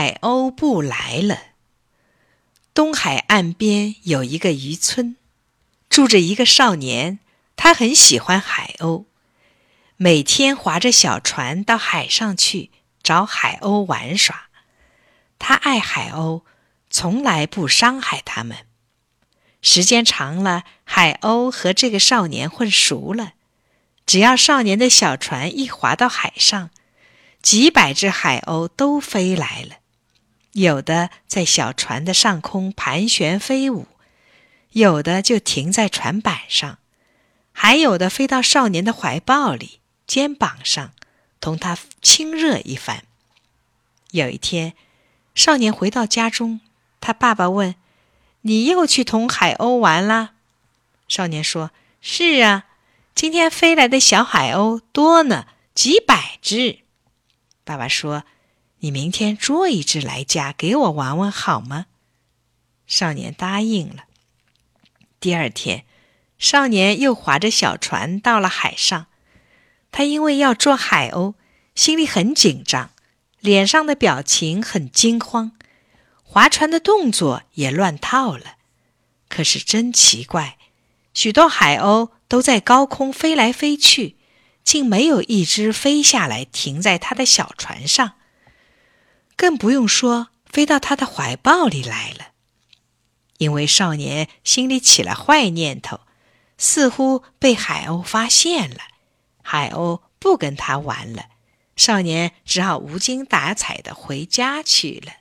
海鸥不来了。东海岸边有一个渔村，住着一个少年，他很喜欢海鸥，每天划着小船到海上去找海鸥玩耍。他爱海鸥，从来不伤害它们。时间长了，海鸥和这个少年混熟了。只要少年的小船一划到海上，几百只海鸥都飞来了。有的在小船的上空盘旋飞舞，有的就停在船板上，还有的飞到少年的怀抱里、肩膀上，同他亲热一番。有一天，少年回到家中，他爸爸问。你又去同海鸥玩了？少年说：“是啊，今天飞来的小海鸥多呢，几百只。”爸爸说：“你明天捉一只来家给我玩玩好吗？”少年答应了。第二天，少年又划着小船到了海上。他因为要捉海鸥，心里很紧张，脸上的表情很惊慌。划船的动作也乱套了，可是真奇怪，许多海鸥都在高空飞来飞去，竟没有一只飞下来停在他的小船上，更不用说飞到他的怀抱里来了。因为少年心里起了坏念头，似乎被海鸥发现了，海鸥不跟他玩了，少年只好无精打采的回家去了。